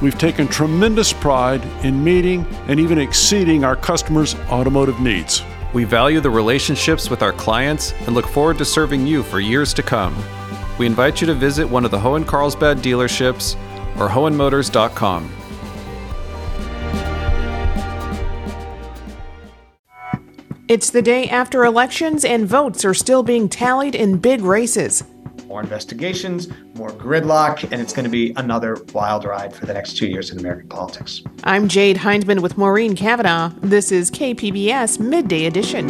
we've taken tremendous pride in meeting and even exceeding our customers' automotive needs. We value the relationships with our clients and look forward to serving you for years to come. We invite you to visit one of the Hoehn Carlsbad dealerships or hoehnmotors.com. It's the day after elections, and votes are still being tallied in big races more investigations, more gridlock, and it's going to be another wild ride for the next two years in American politics. I'm Jade Hindman with Maureen Cavanaugh. This is KPBS Midday Edition.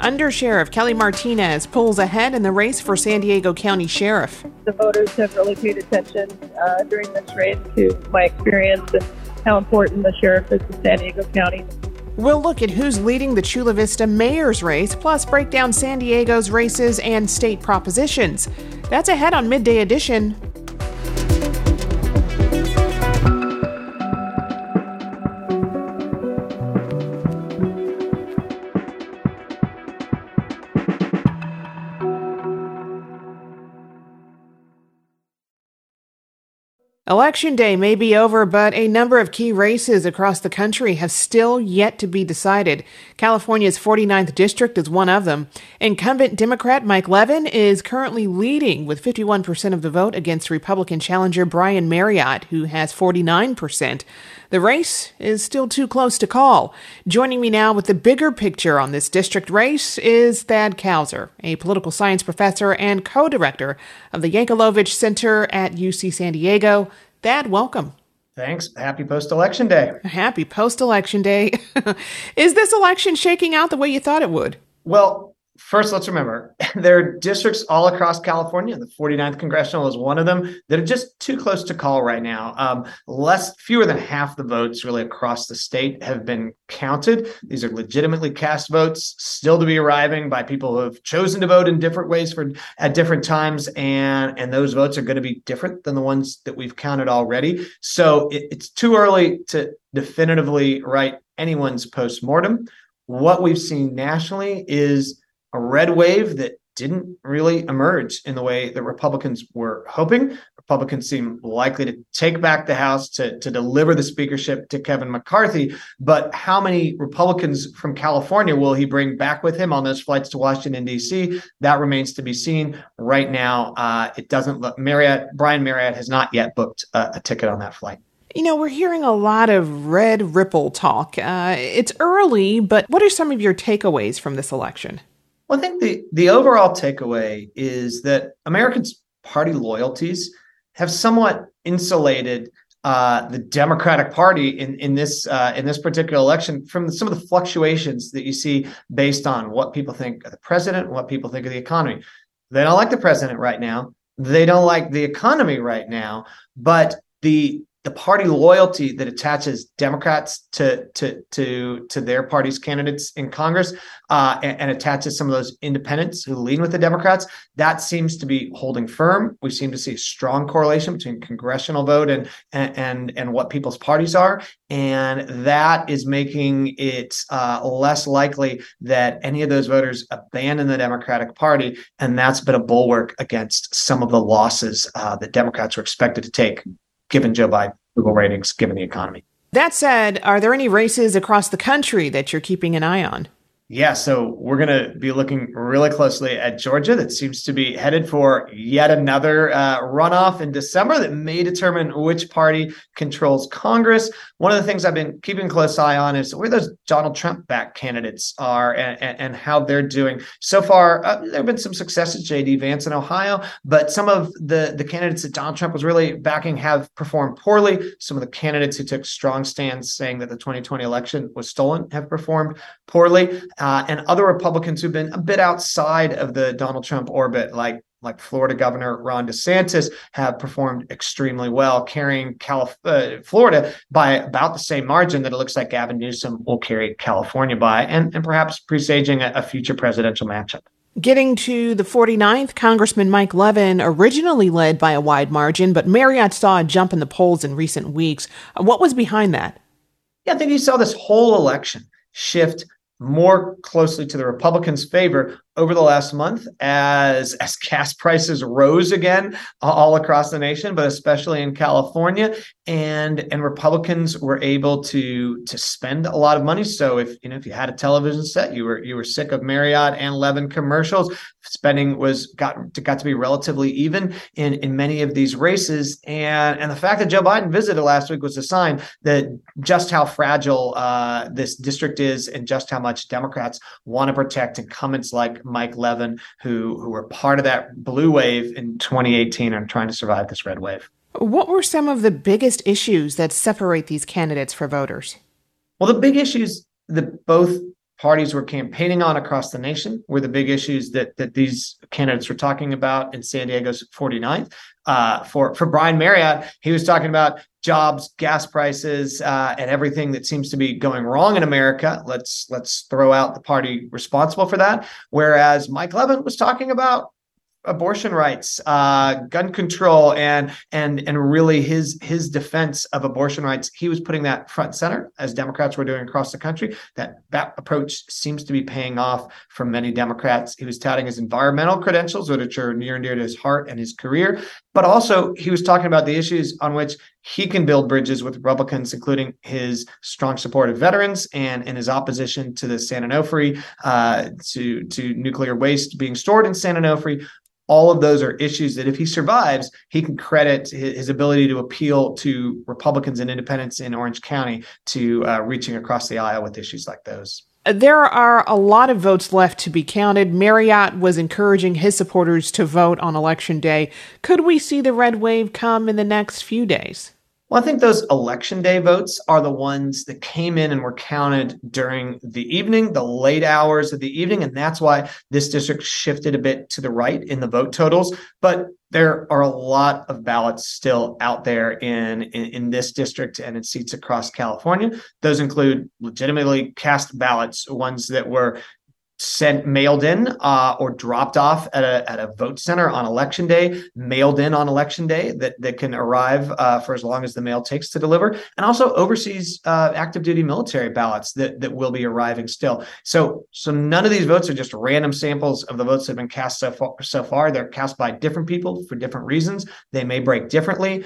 Under Sheriff Kelly Martinez pulls ahead in the race for San Diego County Sheriff. The voters have really paid attention uh, during this race to my experience and how important the sheriff is to San Diego County. We'll look at who's leading the Chula Vista mayor's race, plus break down San Diego's races and state propositions. That's ahead on Midday Edition. Election day may be over, but a number of key races across the country have still yet to be decided. California's 49th district is one of them. Incumbent Democrat Mike Levin is currently leading with 51% of the vote against Republican challenger Brian Maryott, who has 49%. The race is still too close to call. Joining me now with the bigger picture on this district race is Thad Kouser, a political science professor and co director of the Yankelovich Center at UC San Diego. Thad, welcome. Thanks. Happy post election day. Happy post election day. is this election shaking out the way you thought it would? Well, first, let's remember there are districts all across California. The 49th congressional is one of them that are just too close to call right now. Um, less, fewer than half the votes really across the state have been counted. These are legitimately cast votes, still to be arriving by people who have chosen to vote in different ways for at different times, and and those votes are going to be different than the ones that we've counted already. So it, it's too early to definitively write anyone's postmortem. What we've seen nationally is a red wave that didn't really emerge in the way that Republicans were hoping. Republicans seem likely to take back the House to, to deliver the speakership to Kevin McCarthy. But how many Republicans from California will he bring back with him on those flights to Washington, D.C.? That remains to be seen. Right now, uh, it doesn't look, Maryott, Brian Maryott has not yet booked a, a ticket on that flight. You know, we're hearing a lot of red ripple talk. Uh, it's early, but what are some of your takeaways from this election? Well, I think the the overall takeaway is that Americans' party loyalties have somewhat insulated uh, the Democratic Party in in this uh, in this particular election from some of the fluctuations that you see based on what people think of the president, and what people think of the economy. They don't like the president right now. They don't like the economy right now. But the the party loyalty that attaches Democrats to to to to their party's candidates in Congress uh, and, and, attaches some of those independents who lean with the Democrats, that seems to be holding firm. We seem to see a strong correlation between congressional vote and and and, and what people's parties are, and that is making it uh, less likely that any of those voters abandon the Democratic Party, and that's been a bulwark against some of the losses uh, that Democrats were expected to take given Joe Biden Google ratings, given the economy. That said, are there any races across the country that you're keeping an eye on? Yeah, so we're going to be looking really closely at Georgia. That seems to be headed for yet another uh, runoff in December that may determine which party controls Congress. One of the things I've been keeping close eye on is where those Donald Trump backed candidates are and, and, and, how they're doing. So far, uh, there have been some successes, J.D. Vance in Ohio, but some of the, the candidates that Donald Trump was really backing have performed poorly. Some of the candidates who took strong stands saying that the 2020 election was stolen have performed poorly uh, and other Republicans who've been a bit outside of the Donald Trump orbit, like like Florida Governor Ron DeSantis have performed extremely well, carrying Calif- uh, Florida by about the same margin that it looks like Gavin Newsom will carry California by, and, and perhaps presaging a, a future presidential matchup. Getting to the 49th, Congressman Mike Levin originally led by a wide margin, but Maryott saw a jump in the polls in recent weeks. What was behind that? Yeah, I think you saw this whole election shift more closely to the Republicans' favor over the last month as as gas prices rose again all across the nation but especially in California. And and Republicans were able to to spend a lot of money. So if you know if you had a television set you were you were sick of Maryott and Levin commercials spending was got to, got to be relatively even in in many of these races. And and the fact that Joe Biden visited last week was a sign that just how fragile uh, this district is and just how much Democrats want to protect incumbents like Mike Levin, who who were part of that blue wave in 2018 and trying to survive this red wave. What were some of the biggest issues that separate these candidates for voters? Well, the big issues that both parties were campaigning on across the nation were the big issues that that these candidates were talking about in San Diego's 49th. Uh, for for Brian Maryott, he was talking about jobs, gas prices, uh, and everything that seems to be going wrong in America. Let's let's throw out the party responsible for that. Whereas Mike Levin was talking about abortion rights, uh, gun control, and and and really his his defense of abortion rights. He was putting that front center as Democrats were doing across the country. That that approach seems to be paying off for many Democrats. He was touting his environmental credentials, which are near and dear to his heart and his career, but also he was talking about the issues on which he can build bridges with Republicans, including his strong support of veterans and, in his opposition to the San Onofre, uh, to, to nuclear waste being stored in San Onofre, all of those are issues that if he survives, he can credit his, ability to appeal to Republicans and independents in Orange County to uh, reaching across the aisle with issues like those. There are a lot of votes left to be counted. Maryott was encouraging his supporters to vote on election day. Could we see the red wave come in the next few days? Well, I think those election day votes are the ones that came in and were counted during the evening, the late hours of the evening. And that's why this district shifted a bit to the right in the vote totals. But there are a lot of ballots still out there in, in, in this district and in seats across California. Those include legitimately cast ballots, ones that were sent mailed in uh, or dropped off at a, at a vote center on election day mailed in on election day that, that can arrive uh, for as long as the mail takes to deliver and also overseas uh, active duty military ballots that, that will be arriving still. So so none of these votes are just random samples of the votes that have been cast so far so far. They're cast by different people for different reasons. They may break differently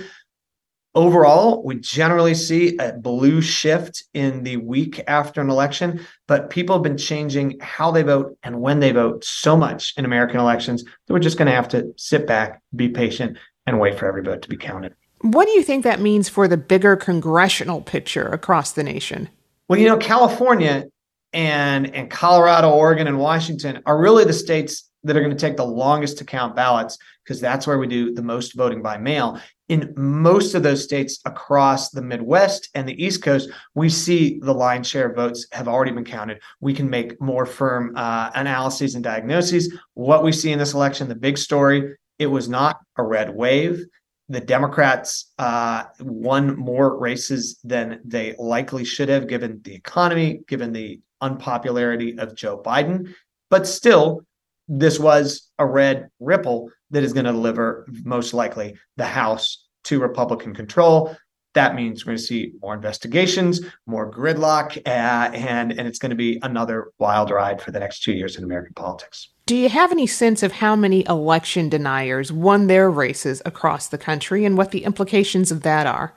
Overall, we generally see a blue shift in the week after an election, but people have been changing how they vote and when they vote so much in American elections that we're just going to have to sit back, be patient, and wait for every vote to be counted. What do you think that means for the bigger congressional picture across the nation? Well, you know, California and and Colorado, Oregon, and Washington are really the states that are going to take the longest to count ballots because that's where we do the most voting by mail in most of those states across the Midwest and the East Coast, we see the lion's share of votes have already been counted. We can make more firm uh, analyses and diagnoses. What we see in this election, the big story, it was not a red wave. The Democrats uh, won more races than they likely should have, given the economy, given the unpopularity of Joe Biden. But still, this was a red ripple that is going to deliver most likely the House to Republican control. That means we're going to see more investigations, more gridlock, uh, and and it's going to be another wild ride for the next two years in American politics. Do you have any sense of how many election deniers won their races across the country and what the implications of that are?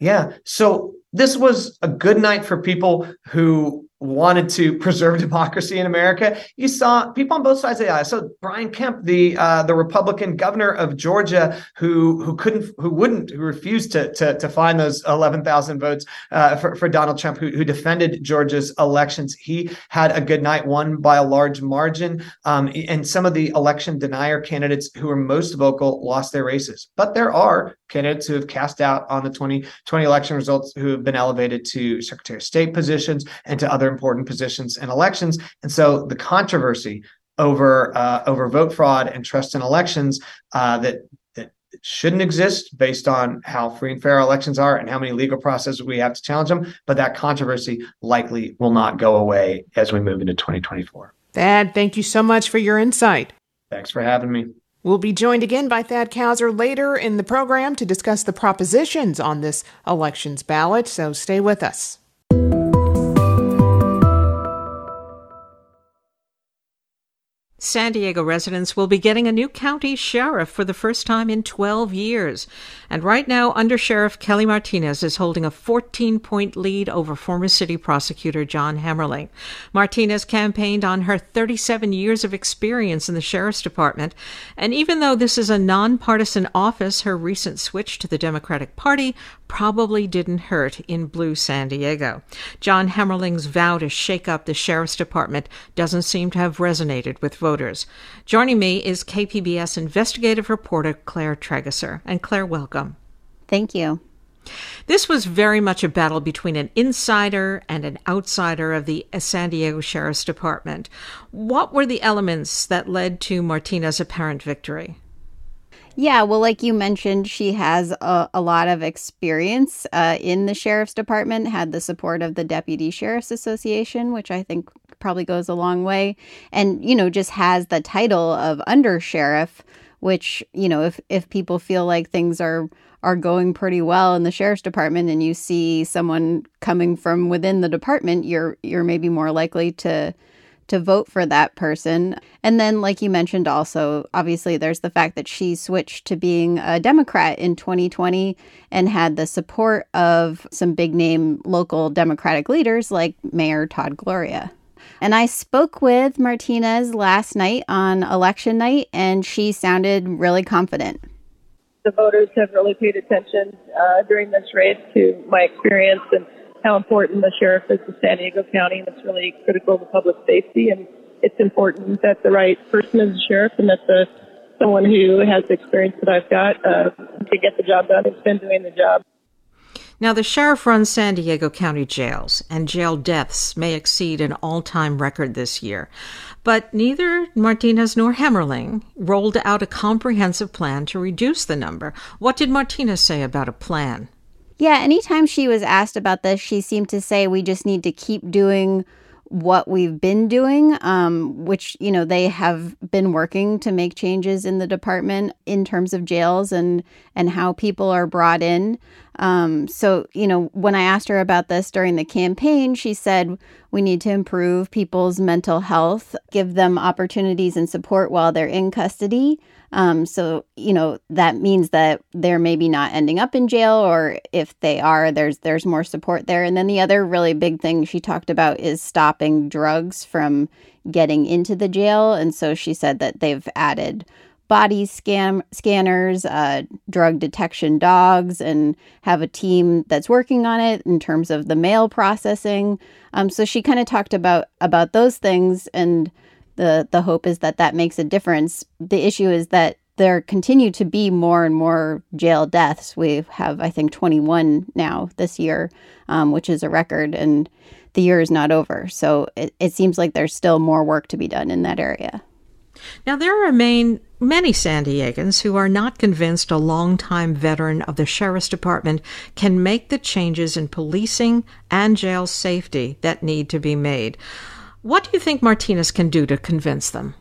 Yeah. So this was a good night for people who wanted to preserve democracy in America. You saw people on both sides of the aisle. So Brian Kemp, the uh, the Republican governor of Georgia, who who couldn't, who wouldn't, who refused to to, to find those eleven thousand votes uh, for for Donald Trump, who, who defended Georgia's elections. He had a good night, won by a large margin. Um, and some of the election denier candidates who were most vocal lost their races. But there are candidates who have cast out on the 2020 election results who have been elevated to Secretary of State positions and to other important positions in elections. And so the controversy over uh, over vote fraud and trust in elections uh, that that shouldn't exist based on how free and fair elections are and how many legal processes we have to challenge them. But that controversy likely will not go away as we move into 2024. Thad, thank you so much for your insight. Thanks for having me. We'll be joined again by Thad Kouser later in the program to discuss the propositions on this elections ballot, so stay with us. San Diego residents will be getting a new county sheriff for the first time in 12 years. And right now, Under Sheriff Kelly Martinez is holding a 14 point lead over former city prosecutor John Hemmerling. Martinez campaigned on her 37 years of experience in the sheriff's department. And even though this is a nonpartisan office, her recent switch to the Democratic Party probably didn't hurt in blue San Diego. John Hemmerling's vow to shake up the sheriff's department doesn't seem to have resonated with voters. Joining me is KPBS investigative reporter Claire Trageser. And Claire, welcome. Thank you. This was very much a battle between an insider and an outsider of the San Diego Sheriff's Department. What were the elements that led to Martinez's apparent victory? Yeah, well, like you mentioned, she has a, a lot of experience uh, in the sheriff's department, had the support of the Deputy Sheriff's Association, which I think probably goes a long way, and, you know, just has the title of under sheriff, which, you know, if, if people feel like things are are going pretty well in the sheriff's department and you see someone coming from within the department, you're you're maybe more likely to to vote for that person. And then, like you mentioned, also, obviously, there's the fact that she switched to being a Democrat in 2020 and had the support of some big name local Democratic leaders like Mayor Todd Gloria. And I spoke with Martinez last night on election night, and she sounded really confident. The voters have really paid attention uh, during this race to my experience and how important the sheriff is to San Diego County, and it's really critical to public safety. And it's important that the right person is the sheriff, and that the someone who has the experience that I've got uh, to get the job done has been doing the job. Now, the sheriff runs San Diego County jails, and jail deaths may exceed an all time record this year. But neither Martinez nor Hemmerling rolled out a comprehensive plan to reduce the number. What did Martinez say about a plan? Yeah, anytime she was asked about this, she seemed to say we just need to keep doing what we've been doing, um, which, you know, they have been working to make changes in the department in terms of jails and, and how people are brought in. Um, so, you know, when I asked her about this during the campaign, she said we need to improve people's mental health, give them opportunities and support while they're in custody. Um, so, you know, that means that they're maybe not ending up in jail, or if they are, there's there's more support there. And then the other really big thing she talked about is stopping drugs from getting into the jail. And so she said that they've added body scan scanners, uh, drug detection dogs, and have a team that's working on it in terms of the mail processing. Um, so she kind of talked about about those things, and the the hope is that that makes a difference. The issue is that there continue to be more and more jail deaths. We have, I think, 21 now this year, um, which is a record, and the year is not over. So it, it seems like there's still more work to be done in that area. Now, there remain many San Diegans who are not convinced a longtime veteran of the Sheriff's Department can make the changes in policing and jail safety that need to be made. What do you think Martinez can do to convince them?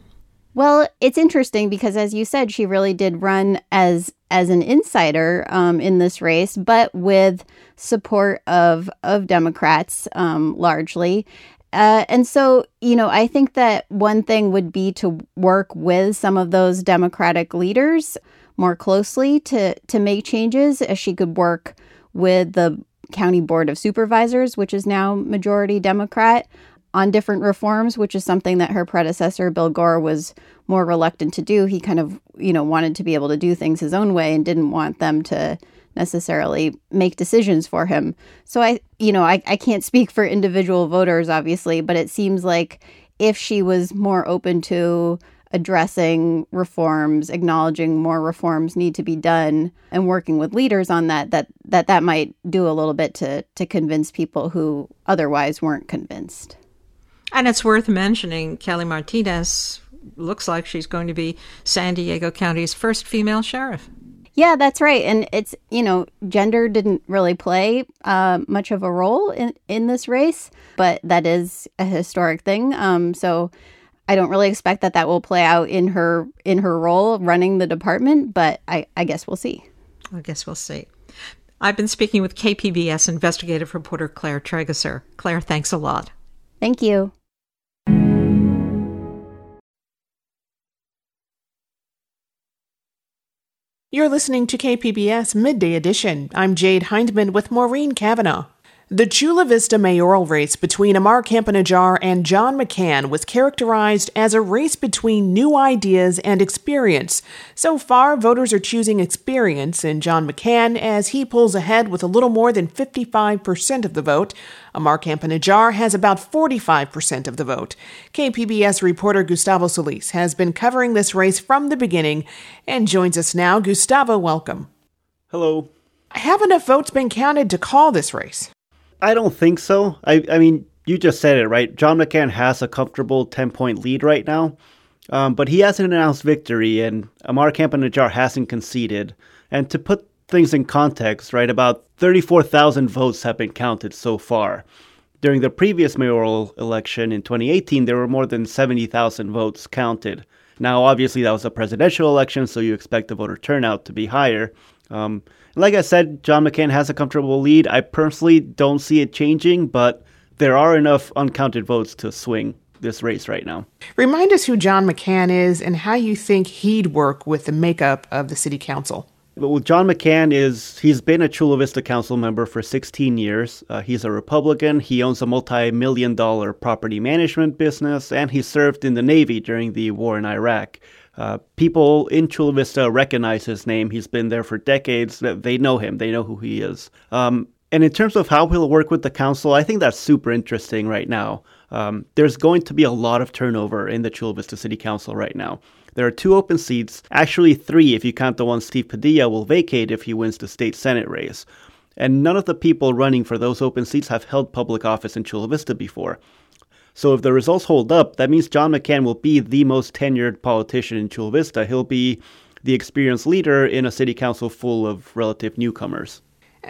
Well, it's interesting because, as you said, she really did run as as an insider um, in this race, but with support of of Democrats um, largely. Uh, and so, you know, I think that one thing would be to work with some of those Democratic leaders more closely to to make changes. As she could work with the county board of supervisors, which is now majority Democrat, on different reforms, which is something that her predecessor Bill Gore was more reluctant to do. He kind of, you know, wanted to be able to do things his own way and didn't want them to necessarily make decisions for him. So I, you know, I, I can't speak for individual voters, obviously, but it seems like if she was more open to addressing reforms, acknowledging more reforms need to be done, and working with leaders on that, that that that might do a little bit to to convince people who otherwise weren't convinced. And it's worth mentioning Kelly Martinez looks like she's going to be San Diego County's first female sheriff. Yeah, that's right. And it's, you know, gender didn't really play uh, much of a role in, in this race, but that is a historic thing. Um, so I don't really expect that that will play out in her in her role running the department, but I, I guess we'll see. I guess we'll see. I've been speaking with KPBS investigative reporter Claire Trageser. Claire, thanks a lot. Thank you. You're listening to KPBS Midday Edition. I'm Jade Hindman with Maureen Cavanaugh. The Chula Vista mayoral race between Amar Campa-Najjar and John McCann was characterized as a race between new ideas and experience. So far, voters are choosing experience in John McCann as he pulls ahead with a little more than 55% of the vote. Amar Campa-Najjar has about 45% of the vote. KPBS reporter Gustavo Solis has been covering this race from the beginning and joins us now. Gustavo, welcome. Hello. Have enough votes been counted to call this race? I don't think so. I, I mean, you just said it, right? John McCann has a comfortable 10 point lead right now, um, but he hasn't announced victory, and Amar Campa-Najjar hasn't conceded. And to put things in context, right, about 34,000 votes have been counted so far. During the previous mayoral election in 2018, there were more than 70,000 votes counted. Now, obviously, that was a presidential election, so you expect the voter turnout to be higher. Um, like I said, John McCann has a comfortable lead. I personally don't see it changing, but there are enough uncounted votes to swing this race right now. Remind us who John McCann is and how you think he'd work with the makeup of the city council. Well, John McCann is, he's been a Chula Vista council member for 16 years. Uh, he's a Republican. He owns a multi million dollar property management business, and he served in the Navy during the war in Iraq. Uh, people in Chula Vista recognize his name. He's been there for decades. They know him. They know who he is. Um, and in terms of how he'll work with the council, I think that's super interesting right now. Um, there's going to be a lot of turnover in the Chula Vista City Council right now. There are two open seats, actually three if you count the one Steve Padilla will vacate if he wins the state Senate race. And none of the people running for those open seats have held public office in Chula Vista before. So if the results hold up, that means John McCann will be the most tenured politician in Chula Vista. He'll be the experienced leader in a city council full of relative newcomers.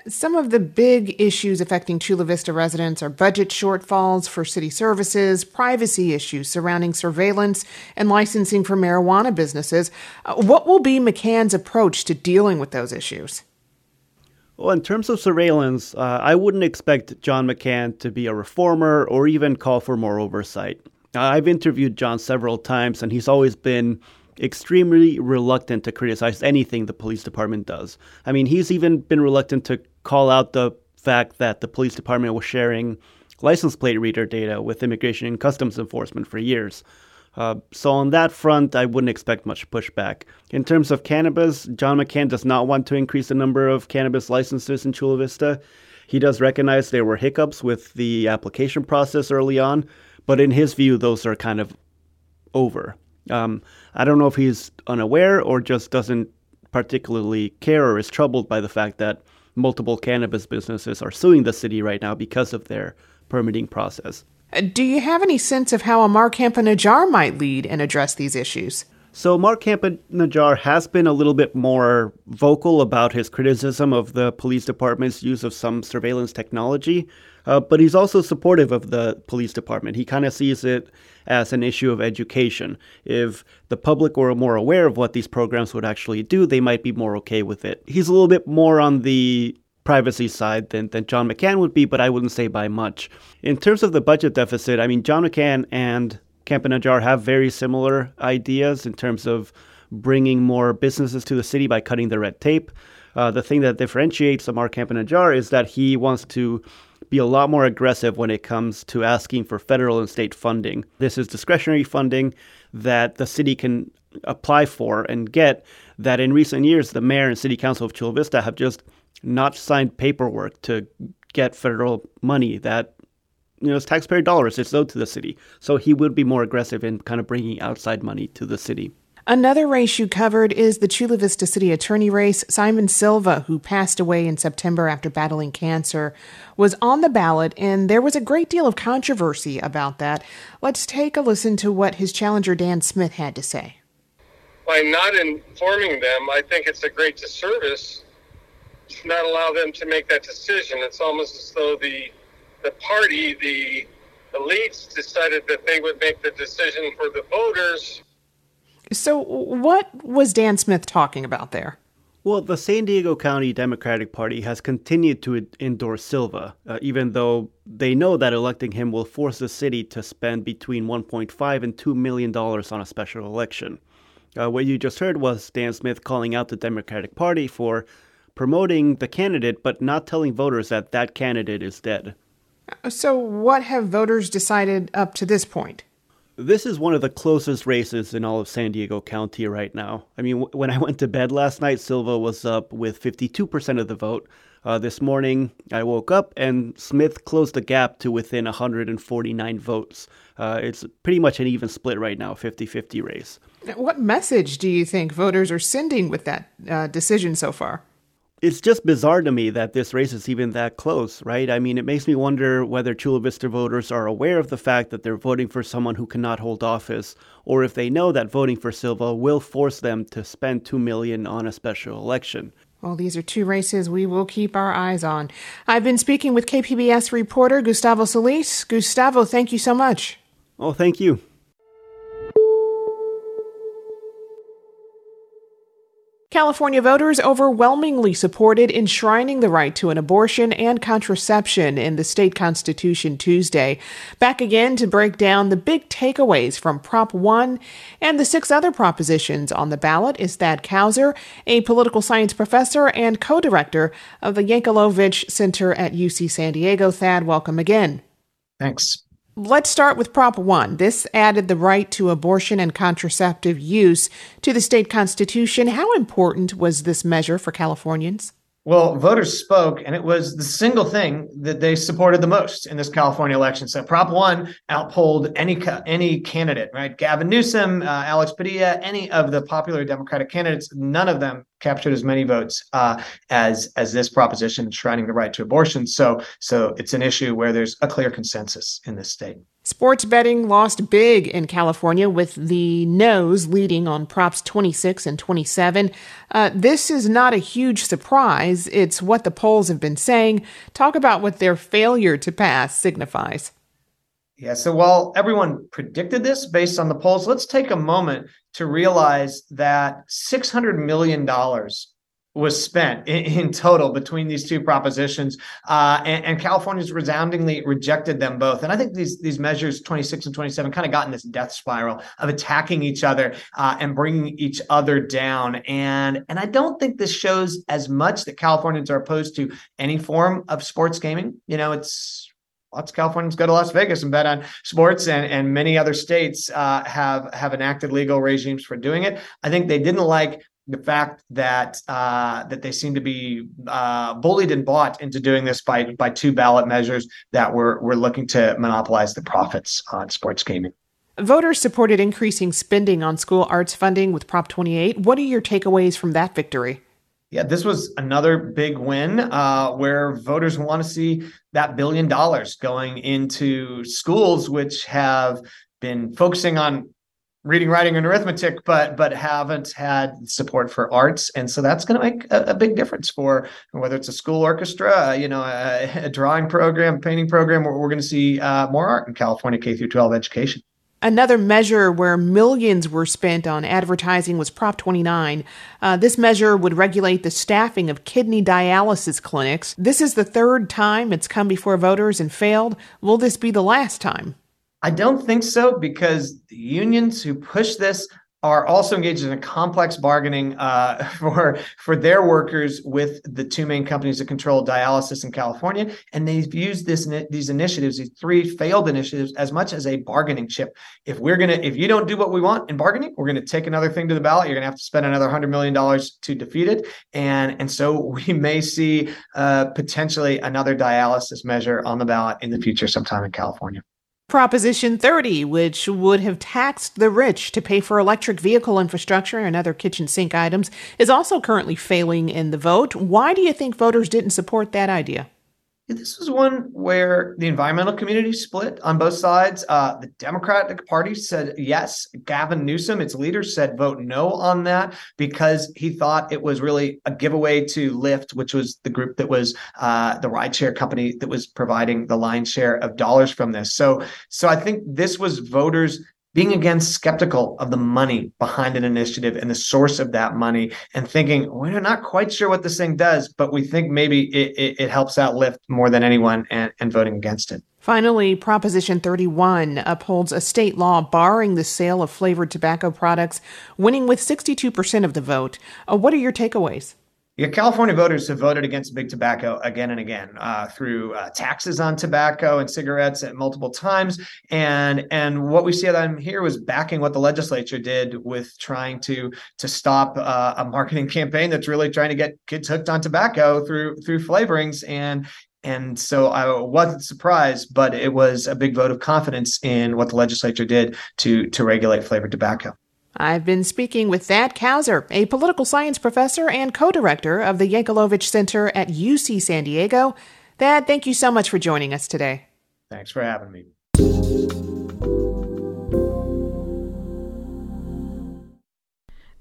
Some of the big issues affecting Chula Vista residents are budget shortfalls for city services, privacy issues surrounding surveillance, and licensing for marijuana businesses. Uh, what will be McCann's approach to dealing with those issues? Well, in terms of surveillance, uh, I wouldn't expect John McCann to be a reformer or even call for more oversight. I've interviewed John several times, and he's always been extremely reluctant to criticize anything the police department does. I mean, he's even been reluctant to call out the fact that the police department was sharing license plate reader data with Immigration and Customs Enforcement for years. Uh, so on that front, I wouldn't expect much pushback. In terms of cannabis, John McCann does not want to increase the number of cannabis licenses in Chula Vista. He does recognize there were hiccups with the application process early on, but in his view, those are kind of over. Um, I don't know if he's unaware or just doesn't particularly care or is troubled by the fact that multiple cannabis businesses are suing the city right now because of their permitting process. Do you have any sense of how Amar Campa-Najjar might lead and address these issues? So Amar Campa-Najjar has been a little bit more vocal about his criticism of the police department's use of some surveillance technology, uh, but he's also supportive of the police department. He kind of sees it as an issue of education. If the public were more aware of what these programs would actually do, they might be more okay with it. He's a little bit more on the privacy side than, than John McCann would be, but I wouldn't say by much. In terms of the budget deficit, I mean, John McCann and Campa-Najjar have very similar ideas in terms of bringing more businesses to the city by cutting the red tape. Uh, the thing that differentiates Amar Campa-Najjar is that he wants to be a lot more aggressive when it comes to asking for federal and state funding. This is discretionary funding that the city can apply for and get that in recent years the mayor and city council of Chula Vista have just not signed paperwork to get federal money that you know it's taxpayer dollars it's owed to the city so he would be more aggressive in kind of bringing outside money to the city Another race you covered is the Chula Vista City Attorney race. Simon Silva, who passed away in September after battling cancer, was on the ballot, and there was a great deal of controversy about that. Let's take a listen to what his challenger Dan Smith had to say. By not informing them, I think it's a great disservice to not allow them to make that decision. It's almost as though the the party, the elites, decided that they would make the decision for the voters so, what was Dan Smith talking about there? Well, the San Diego County Democratic Party has continued to endorse Silva, uh, even though they know that electing him will force the city to spend between 1.5 and 2 million dollars on a special election. Uh, what you just heard was Dan Smith calling out the Democratic Party for promoting the candidate, but not telling voters that that candidate is dead. So, what have voters decided up to this point? This is one of the closest races in all of San Diego County right now. I mean, w- when I went to bed last night, Silva was up with 52% of the vote. Uh, this morning, I woke up and Smith closed the gap to within 149 votes. Uh, it's pretty much an even split right now, 50 50 race. What message do you think voters are sending with that uh, decision so far? It's just bizarre to me that this race is even that close, right? I mean, it makes me wonder whether Chula Vista voters are aware of the fact that they're voting for someone who cannot hold office, or if they know that voting for Silva will force them to spend two million on a special election. Well, these are two races we will keep our eyes on. I've been speaking with KPBS reporter Gustavo Solis. Gustavo, thank you so much. Oh, thank you. California voters overwhelmingly supported enshrining the right to an abortion and contraception in the state constitution Tuesday. Back again to break down the big takeaways from Prop 1 and the six other propositions on the ballot is Thad Kouser, a political science professor and co director of the Yankelovich Center at UC San Diego. Thad, welcome again. Thanks. Let's start with Prop 1. This added the right to abortion and contraceptive use to the state constitution. How important was this measure for Californians? Well, voters spoke, and it was the single thing that they supported the most in this California election. So, Prop One outpolled any any candidate, right? Gavin Newsom, uh, Alex Padilla, any of the popular Democratic candidates. None of them captured as many votes uh, as as this proposition enshrining the right to abortion. So, so it's an issue where there's a clear consensus in this state. Sports betting lost big in California with the no's leading on props 26 and 27. Uh, this is not a huge surprise. It's what the polls have been saying. Talk about what their failure to pass signifies. Yeah, so while everyone predicted this based on the polls, let's take a moment to realize that $600 million was spent in, in, total between these two propositions, uh, and, and, California's resoundingly rejected them both. And I think these these measures, 26 and 27, kind of got in this death spiral of attacking each other uh, and bringing each other down. And and I don't think this shows as much that Californians are opposed to any form of sports gaming. You know, it's lots of Californians go to Las Vegas and bet on sports, and, and many other states uh, have have enacted legal regimes for doing it. I think they didn't like the fact that uh, that they seem to be uh, bullied and bought into doing this by by two ballot measures that were were looking to monopolize the profits on sports gaming. Voters supported increasing spending on school arts funding with Prop 28. What are your takeaways from that victory? Yeah, this was another big win uh, where voters want to see that billion dollars going into schools, which have been focusing on reading, writing, and arithmetic, but but haven't had support for arts, and so that's going to make a, a, big difference for whether it's a school orchestra, uh, you know, a, a, drawing program, painting program. We're, we're going to see uh, more art in California K through 12 education. Another measure where millions were spent on advertising was Prop 29. Uh, this measure would regulate the staffing of kidney dialysis clinics. This is the third time it's come before voters and failed. Will this be the last time? I don't think so because the unions who push this are also engaged in a complex bargaining uh, for for their workers with the two main companies that control dialysis in California, and they've used this these initiatives, these three failed initiatives, as much as a bargaining chip. If we're gonna, if you don't do what we want in bargaining, we're gonna take another thing to the ballot. You're gonna have to spend another hundred million dollars to defeat it, and and so we may see uh, potentially another dialysis measure on the ballot in the future sometime in California. Proposition 30, which would have taxed the rich to pay for electric vehicle infrastructure and other kitchen sink items, is also currently failing in the vote. Why do you think voters didn't support that idea? This was one where the environmental community split on both sides. Uh, the Democratic Party said yes. Gavin Newsom, its leader, said vote no on that because he thought it was really a giveaway to Lyft, which was the group that was uh, the rideshare company that was providing the lion's share of dollars from this. So, so I think this was voters being again skeptical of the money behind an initiative and the source of that money and thinking we're not quite sure what this thing does but we think maybe it, it, it helps out Lyft more than anyone and, and voting against it Finally, Proposition 31 upholds a state law barring the sale of flavored tobacco products, winning with 62% of the vote. Uh, what are your takeaways? Yeah, California voters have voted against big tobacco again and again uh, through uh, taxes on tobacco and cigarettes at multiple times, and and what we see them here was backing what the legislature did with trying to to stop uh, a marketing campaign that's really trying to get kids hooked on tobacco through through flavorings and and so I wasn't surprised, but it was a big vote of confidence in what the legislature did to to regulate flavored tobacco. I've been speaking with Thad Kouser, a political science professor and co director of the Yankelovich Center at UC San Diego. Thad, thank you so much for joining us today. Thanks for having me.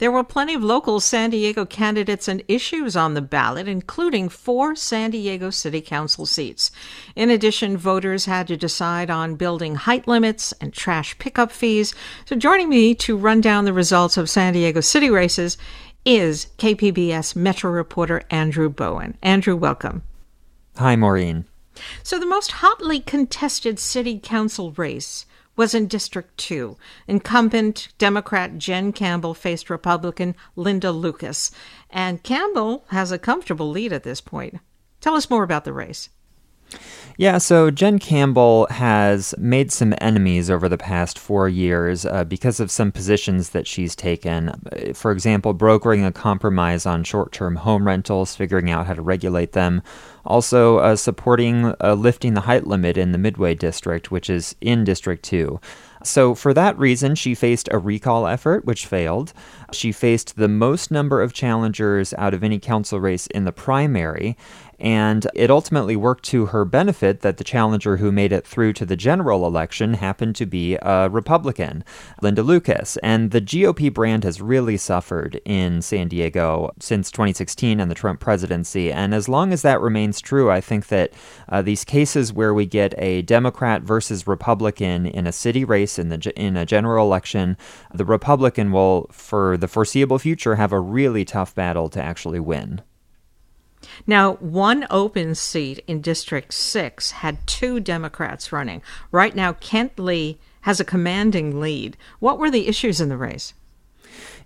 There were plenty of local San Diego candidates and issues on the ballot, including four San Diego City Council seats. In addition, voters had to decide on building height limits and trash pickup fees. So, joining me to run down the results of San Diego City races is KPBS Metro reporter Andrew Bowen. Andrew, welcome. Hi, Maureen. So, the most hotly contested city council race was in District 2. Incumbent Democrat Jen Campbell faced Republican Linda Lucas. And Campbell has a comfortable lead at this point. Tell us more about the race. Yeah, so Jen Campbell has made some enemies over the past four years uh, because of some positions that she's taken. For example, brokering a compromise on short term home rentals, figuring out how to regulate them. Also, uh, supporting uh, lifting the height limit in the Midway District, which is in District 2. So, for that reason, she faced a recall effort, which failed. She faced the most number of challengers out of any council race in the primary, and it ultimately worked to her benefit that the challenger who made it through to the general election happened to be a Republican, Linda Lucas. And the GOP brand has really suffered in San Diego since 2016 and the Trump presidency. And as long as that remains true, I think that uh, these cases where we get a Democrat versus Republican in a city race in the in a general election, the Republican will, for the foreseeable future, have a really tough battle to actually win. Now, one open seat in District 6 had two Democrats running. Right now, Kent Lee has a commanding lead. What were the issues in the race?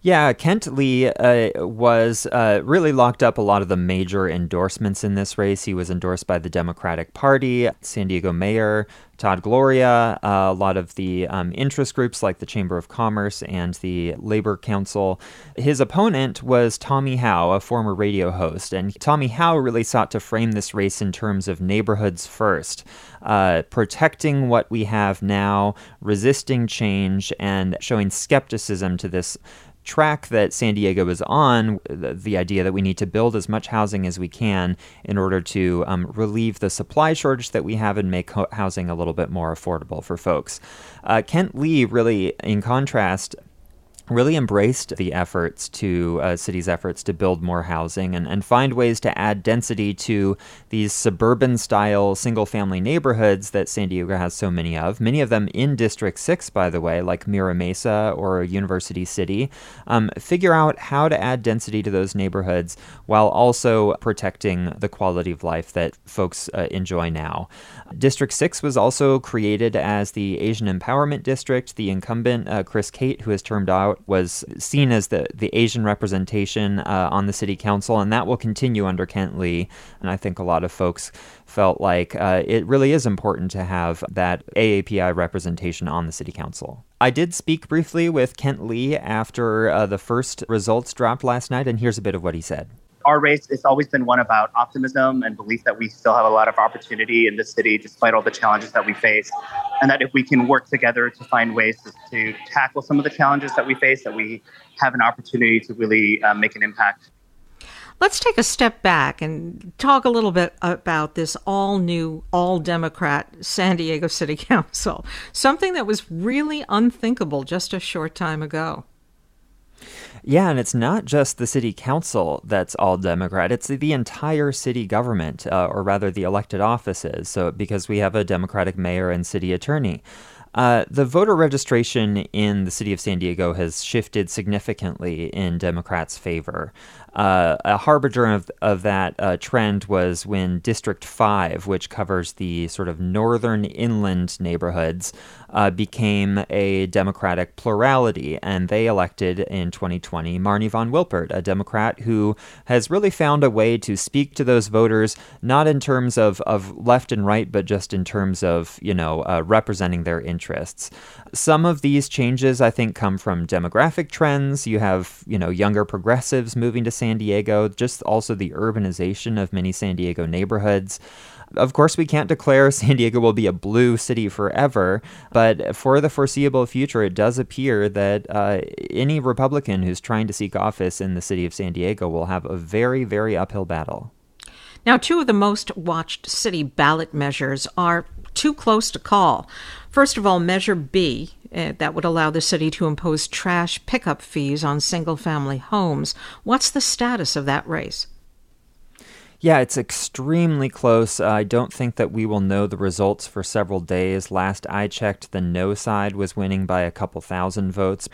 Yeah, Kent Lee uh, was uh, really locked up a lot of the major endorsements in this race. He was endorsed by the Democratic Party, San Diego Mayor Todd Gloria, uh, a lot of the um, interest groups like the Chamber of Commerce and the Labor Council. His opponent was Tommy Hough, a former radio host, and Tommy Hough really sought to frame this race in terms of neighborhoods first, uh, protecting what we have now, resisting change, and showing skepticism to this track that San Diego is on, the, the, idea that we need to build as much housing as we can in order to um, relieve the supply shortage that we have and make ho- housing a little bit more affordable for folks. Uh, Kent Lee, really, in contrast, really embraced the efforts to uh, cities' efforts to build more housing and, and find ways to add density to these suburban style single family neighborhoods that San Diego has so many of. Many of them in District 6, by the way, like Mira Mesa or University City. Um, figure out how to add density to those neighborhoods while also protecting the quality of life that folks uh, enjoy now. District 6 was also created as the Asian Empowerment District. The incumbent, uh, Chris Cate, who has termed out was seen as the, the Asian representation uh, on the city council, and that will continue under Kent Lee. And I think a lot of folks felt like uh, it really is important to have that AAPI representation on the city council. I did speak briefly with Kent Lee after uh, the first results dropped last night, and here's a bit of what he said. Our race, it's always been one about optimism and belief that we still have a lot of opportunity in this city despite all the challenges that we face. And that if we can work together to find ways to, to tackle some of the challenges that we face, that we have an opportunity to really uh, make an impact. Let's take a step back and talk a little bit about this all new, all Democrat San Diego City Council, something that was really unthinkable just a short time ago. Yeah, and it's not just the city council that's all Democrat. It's the, entire city government, uh, or rather the elected offices. So, because we have a Democratic mayor and city attorney. Uh, the voter registration in the city of San Diego has shifted significantly in Democrats' favor. Uh, a harbinger of, of that uh, trend was when District 5, which covers the sort of northern inland neighborhoods, uh, became a Democratic plurality, and they elected in 2020 Marni von Wilpert, a Democrat who has really found a way to speak to those voters, not in terms of, of left and right, but just in terms of, you know, uh, representing their interests. Some of these changes, I think, come from demographic trends. You have, you know, younger progressives moving to San Diego, just also the urbanization of many San Diego neighborhoods. Of course, we can't declare San Diego will be a blue city forever, but for the foreseeable future, it does appear that uh, any Republican who's trying to seek office in the city of San Diego will have a very, very uphill battle. Now, two of the most watched city ballot measures are too close to call. First of all, Measure B, uh, that would allow the city to impose trash pickup fees on single family homes. What's the status of that race? Yeah, it's extremely close. Uh, I don't think that we will know the results for several days. Last I checked, the no side was winning by a couple thousand votes.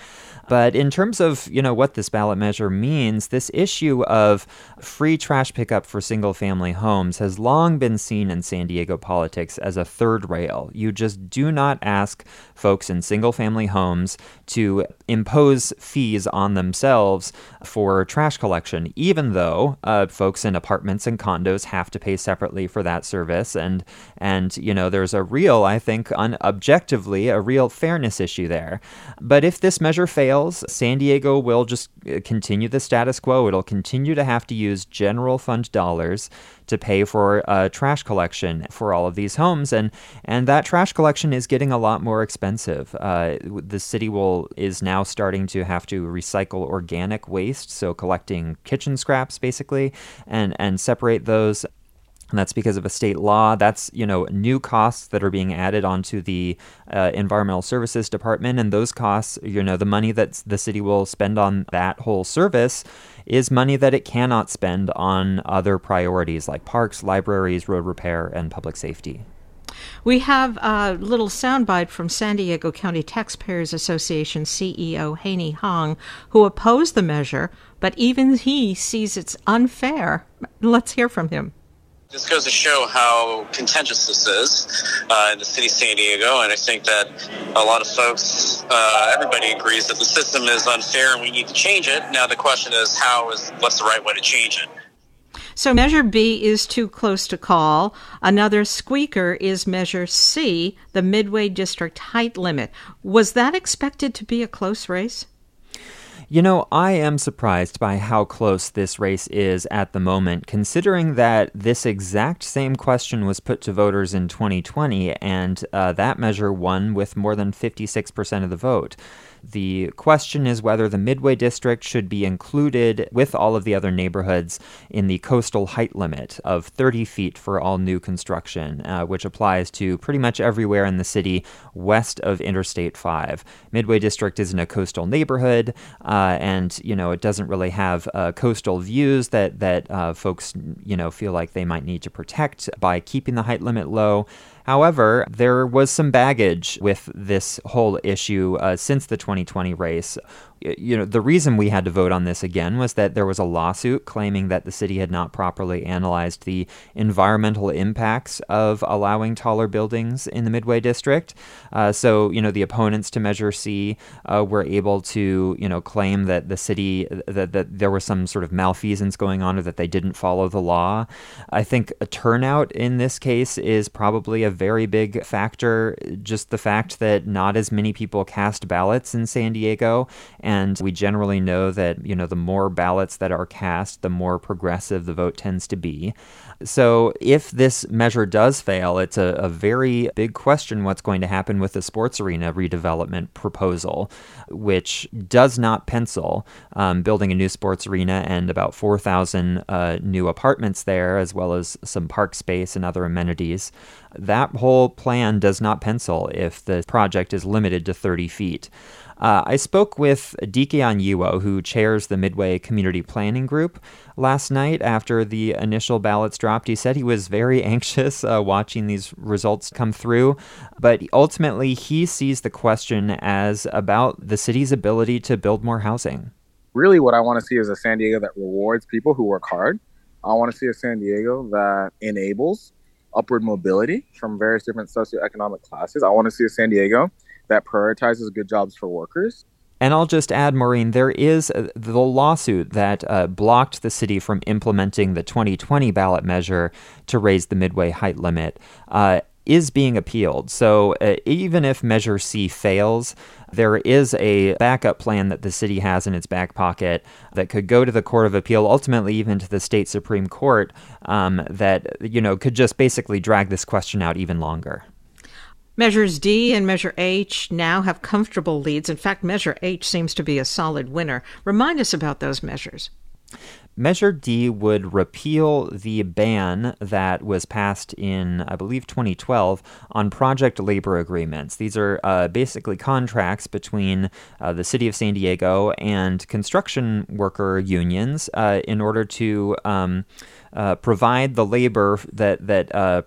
But in terms of, you know, what this ballot measure means, this issue of free trash pickup for single family homes has long been seen in San Diego politics as a third rail. You just do not ask folks in single family homes to impose fees on themselves for trash collection, even though uh, folks in apartments and condos have to pay separately for that service. And, and you know, there's a real, I think, objectively, a real fairness issue there. But if this measure fails, San Diego will just uh, continue the status quo. It'll continue to have to use general fund dollars to pay for uh, trash collection for all of these homes, and and that trash collection is getting a lot more expensive. Uh, the city will is now starting to have to recycle organic waste, so collecting kitchen scraps basically, and and separate those and that's because of a state law. That's you know new costs that are being added onto the uh, environmental services department, and those costs, you know, the money that the city will spend on that whole service is money that it cannot spend on other priorities like parks, libraries, road repair, and public safety. We have a little soundbite from San Diego County Taxpayers Association CEO Haney Hong, who opposed the measure, but even he sees it's unfair. Let's hear from him. This goes to show how contentious this is uh, in the city of San Diego, and I think that a lot of folks, uh, everybody agrees that the system is unfair and we need to change it. Now the question is, how is what's the right way to change it? So Measure B is too close to call. Another squeaker is Measure C, the Midway District height limit. Was that expected to be a close race? You know, I am surprised by how close this race is at the moment, considering that this exact same question was put to voters in 2020, and uh, that measure won with more than 56% of the vote. The question is whether the Midway District should be included with all of the other neighborhoods in the coastal height limit of 30 feet for all new construction, uh, which applies to pretty much everywhere in the city west of Interstate 5. Midway District isn't a coastal neighborhood, uh, and you know it doesn't really have uh, coastal views that that uh, folks you know feel like they might need to protect by keeping the height limit low. However, there was some baggage with this whole issue uh, since the 2020 race you know, the reason we had to vote on this again was that there was a lawsuit claiming that the city had not properly analyzed the environmental impacts of allowing taller buildings in the Midway District. Uh, so, you know, the opponents to Measure C uh, were able to, you know, claim that the city, that, that there was some sort of malfeasance going on or that they didn't follow the law. I think a turnout in this case is probably a very big factor. Just the fact that not as many people cast ballots in San Diego. And and we generally know that, you know, the more ballots that are cast, the more progressive the vote tends to be. So, if this measure does fail, it's a, a, very big question what's going to happen with the sports arena redevelopment proposal, which does not pencil um, building a new sports arena and about 4,000 uh, new apartments there, as well as some park space and other amenities. That whole plan does not pencil if the project is limited to 30 feet. Uh, I spoke with Dike Anyiwo, who chairs the Midway Community Planning Group, last night after the initial ballots dropped. He said he was very anxious uh, watching these results come through, but ultimately he sees the question as about the city's ability to build more housing. Really, what I want to see is a San Diego that rewards people who work hard. I want to see a San Diego that enables upward mobility from various different socioeconomic classes. I want to see a San Diego that prioritizes good jobs for workers. And I'll just add, Maureen, there is uh, the lawsuit that uh, blocked the city from implementing the 2020 ballot measure to raise the midway height limit. Uh, is being appealed. So uh, even if Measure C fails, there is a backup plan that the city has in its back pocket that could go to the Court of Appeal, ultimately even to the state Supreme Court, um, that you know could just basically drag this question out even longer. Measures D and Measure H now have comfortable leads. In fact, Measure H seems to be a solid winner. Remind us about those measures. Measure D would repeal the ban that was passed in, I believe, 2012 on project labor agreements. These are uh, basically contracts between uh, the city of San Diego and construction worker unions uh, in order to um, uh, provide the labor that that uh,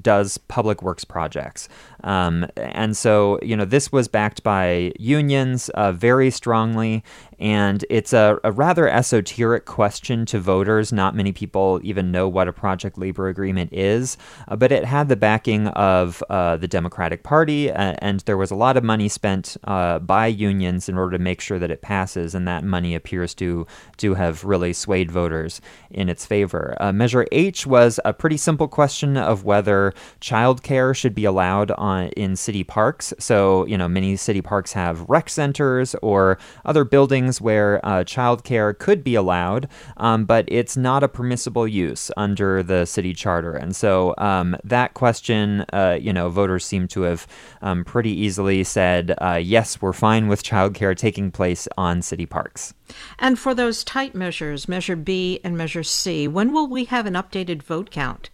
does public works projects. Um, and so, you know, this was backed by unions uh, very strongly, and it's a, a, rather esoteric question to voters. Not many people even know what a project labor agreement is, uh, but it had the backing of uh, the Democratic Party, and there was a lot of money spent uh, by unions in order to make sure that it passes, and that money appears to to have really swayed voters in its favor. Uh, Measure H was a pretty simple question of whether childcare should be allowed in city parks. So, you know, many city parks have rec centers or other buildings where uh, childcare could be allowed, um, but it's not a permissible use under the city charter. And so um, that question, uh, you know, voters seem to have um, pretty easily said, uh, yes, we're fine with childcare taking place on city parks. And for those tight measures, Measure B and Measure C, when will we have an updated vote count?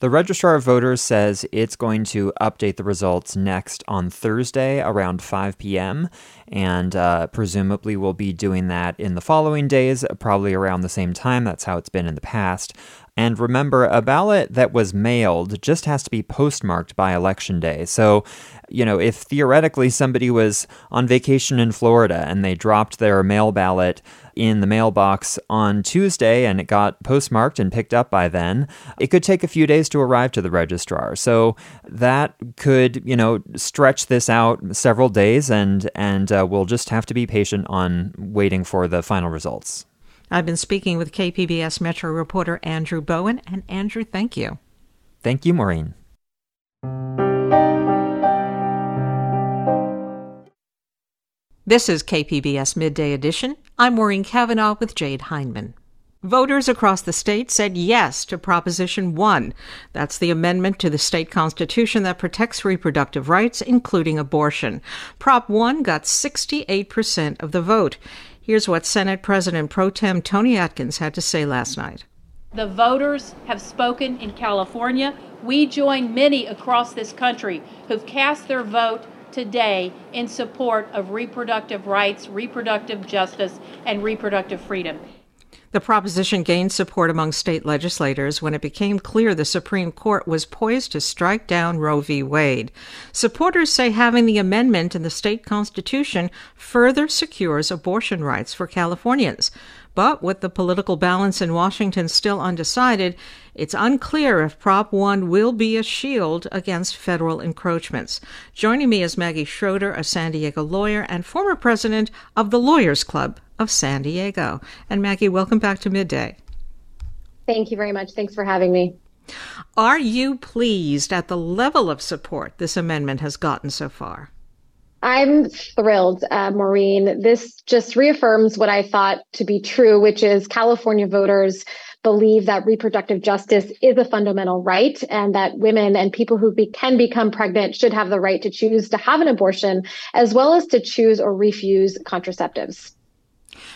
The Registrar of Voters says it's going to update the results next on Thursday around 5 p.m., and uh, presumably will be doing that in the following days, probably around the same time. That's how it's been in the past. And remember, a ballot that was mailed just has to be postmarked by election day. So, you know, if theoretically somebody was on vacation in Florida and they dropped their mail ballot in the mailbox on Tuesday and it got postmarked and picked up by then, it could take a few days to arrive to the registrar. So that could, you know, stretch this out several days and and uh, we'll just have to be patient on waiting for the final results. I've been speaking with KPBS Metro reporter Andrew Bowen. And Andrew, thank you. Thank you, Maureen. This is KPBS Midday Edition. I'm Maureen Cavanaugh with Jade Hindman. Voters across the state said yes to Proposition 1. That's the amendment to the state constitution that protects reproductive rights, including abortion. Prop 1 got 68% of the vote. Here's what Senate President Pro Tem Toni Atkins had to say last night. The voters have spoken in California. We join many across this country who've cast their vote today in support of reproductive rights, reproductive justice, and reproductive freedom. The proposition gained support among state legislators when it became clear the Supreme Court was poised to strike down Roe v. Wade. Supporters say having the amendment in the state constitution further secures abortion rights for Californians. But with the political balance in Washington still undecided, it's unclear if Prop 1 will be a shield against federal encroachments. Joining me is Maggie Schroeder, a San Diego lawyer and former president of the Lawyers Club of San Diego. And Maggie, welcome back to Midday. Thank you very much. Thanks for having me. Are you pleased at the level of support this amendment has gotten so far? I'm thrilled, uh, Maureen. This just reaffirms what I thought to be true, which is California voters believe that reproductive justice is a fundamental right and that women and people who be, can become pregnant should have the right to choose to have an abortion as well as to choose or refuse contraceptives.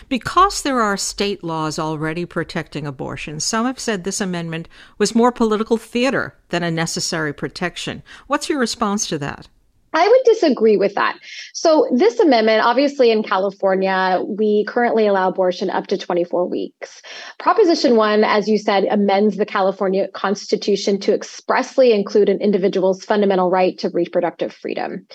Because there are state laws already protecting abortion, some have said this amendment was more political theater than a necessary protection. What's your response to that? I would disagree with that. So, this amendment, obviously in California, we currently allow abortion up to 24 weeks. Proposition 1, as you said, amends the California Constitution to expressly include an individual's fundamental right to reproductive freedom.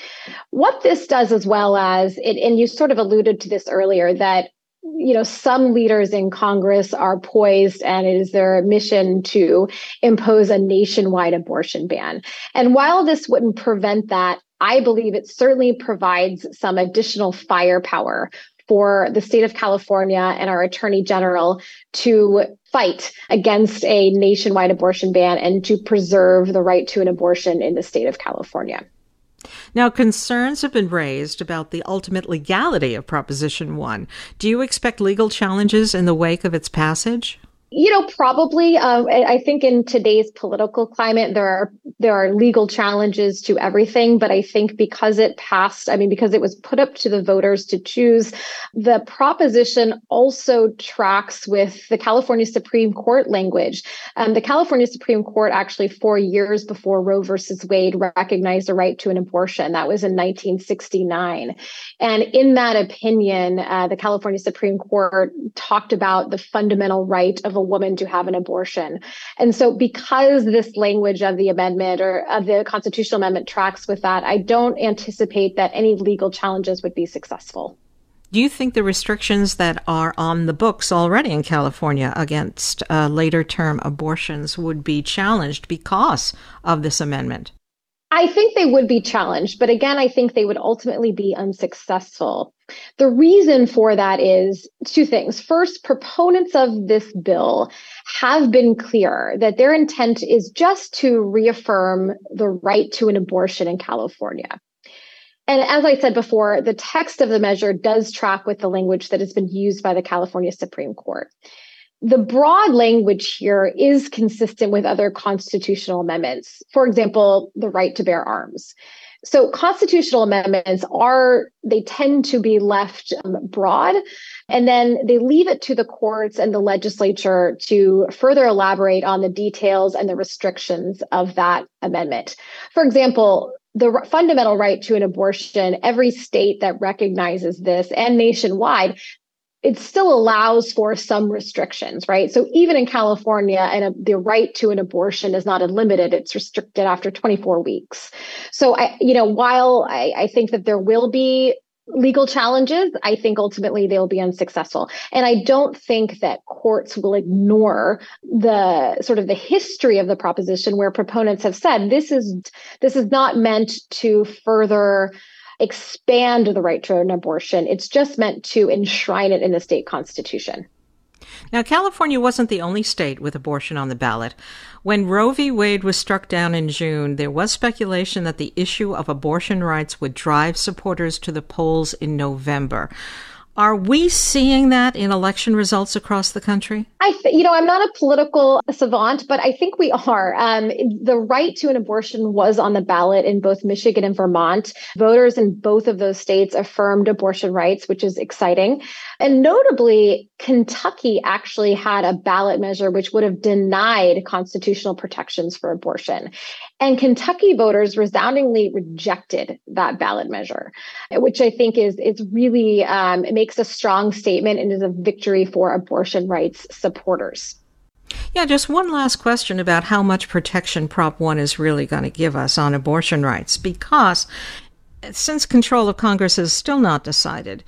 What this does, as well as, it, and you sort of alluded to this earlier, that you know some leaders in congress are poised and it is their mission to impose a nationwide abortion ban and while this wouldn't prevent that I believe it certainly provides some additional firepower for the state of California and our attorney general to fight against a nationwide abortion ban and to preserve the right to an abortion in the state of California. Now, concerns have been raised about the ultimate legality of Proposition 1. Do you expect legal challenges in the wake of its passage? You know, probably. Um, I think in today's political climate, there are there are legal challenges to everything. But I think because it passed, I mean, because it was put up to the voters to choose, the proposition also tracks with the California Supreme Court language. Um, the California Supreme Court actually, four years before Roe versus Wade, recognized the right to an abortion. That was in 1969, and in that opinion, uh, the California Supreme Court talked about the fundamental right of a woman to have an abortion. And so, because this language of the amendment or of the constitutional amendment tracks with that, I don't anticipate that any legal challenges would be successful. Do you think the restrictions that are on the books already in California against uh, later term abortions would be challenged because of this amendment? I think they would be challenged, but again, I think they would ultimately be unsuccessful. The reason for that is two things. First, proponents of this bill have been clear that their intent is just to reaffirm the right to an abortion in California. And as I said before, the text of the measure does track with the language that has been used by the California Supreme Court the broad language here is consistent with other constitutional amendments. For example, the right to bear arms. So constitutional amendments are, they tend to be left um, broad, and then they leave it to the courts and the legislature to further elaborate on the details and the restrictions of that amendment. For example, the fundamental right to an abortion, every state that recognizes this and nationwide it still allows for some restrictions, right? So even in California, and the right to an abortion is not unlimited; it's restricted after 24 weeks. So I, you know, while I, I think that there will be legal challenges, I think ultimately they'll be unsuccessful. And I don't think that courts will ignore the sort of the history of the proposition where proponents have said this is this is not meant to further expand the right to an abortion. It's just meant to enshrine it in the state constitution. Now, California wasn't the only state with abortion on the ballot. When Roe v. Wade was struck down in June, there was speculation that the issue of abortion rights would drive supporters to the polls in November. Are we seeing that in election results across the country? I, th- you know, I'm not a political savant, but I think we are. Um, the right to an abortion was on the ballot in both Michigan and Vermont. Voters in both of those states affirmed abortion rights, which is exciting. And notably, Kentucky actually had a ballot measure which would have denied constitutional protections for abortion. And Kentucky voters resoundingly rejected that ballot measure, which I think is is really um, makes a strong statement and is a victory for abortion rights supporters. Yeah, just one last question about how much protection Prop 1 is really going to give us on abortion rights, because since control of Congress is still not decided,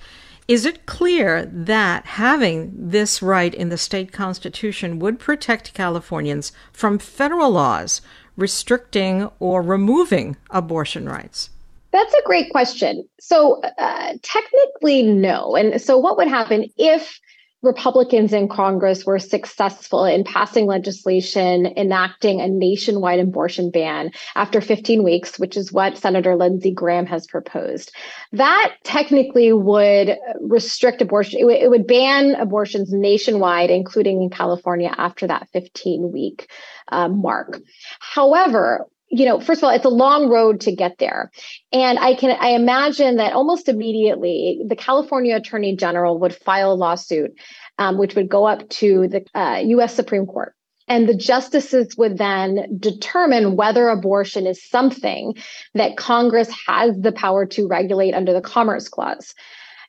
is it clear that having this right in the state constitution would protect Californians from federal laws restricting or removing abortion rights? That's a great question. So, uh, technically, no. And so, what would happen if Republicans in Congress were successful in passing legislation enacting a nationwide abortion ban after 15 weeks, which is what Senator Lindsey Graham has proposed. That technically would restrict abortion, it, w- it would ban abortions nationwide, including in California, after that 15 week uh, mark. However, you know, first of all, it's a long road to get there. And I can I imagine that almost immediately the California Attorney General would file a lawsuit, um, which would go up to the uh, US Supreme Court. And the justices would then determine whether abortion is something that Congress has the power to regulate under the Commerce Clause.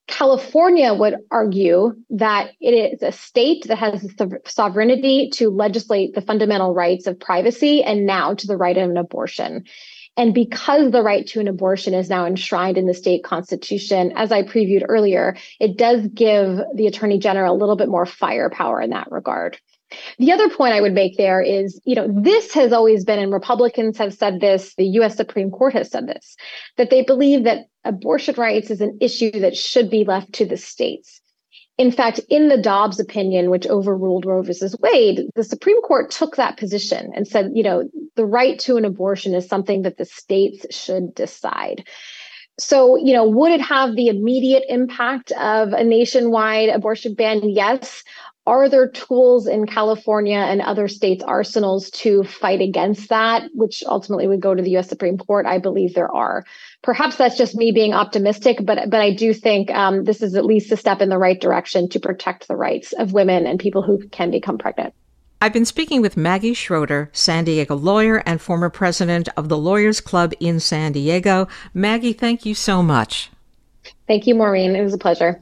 California would argue that it is a state that has the sovereignty to legislate the fundamental rights of privacy and now to the right of an abortion. And because the right to an abortion is now enshrined in the state constitution, as I previewed earlier, it does give the attorney general a little bit more firepower in that regard. The other point I would make there is, you know, this has always been, and Republicans have said this, the US Supreme Court has said this, that they believe that abortion rights is an issue that should be left to the states. In fact, in the Dobbs opinion, which overruled Roe versus Wade, the Supreme Court took that position and said, you know, the right to an abortion is something that the states should decide. So, you know, would it have the immediate impact of a nationwide abortion ban? Yes. Are there tools in California and other states' arsenals to fight against that, which ultimately would go to the US Supreme Court? I believe there are. Perhaps that's just me being optimistic, but, but I do think um, this is at least a step in the right direction to protect the rights of women and people who can become pregnant. I've been speaking with Maggie Schroeder, San Diego lawyer and former president of the Lawyers Club in San Diego. Maggie, thank you so much. Thank you, Maureen. It was a pleasure.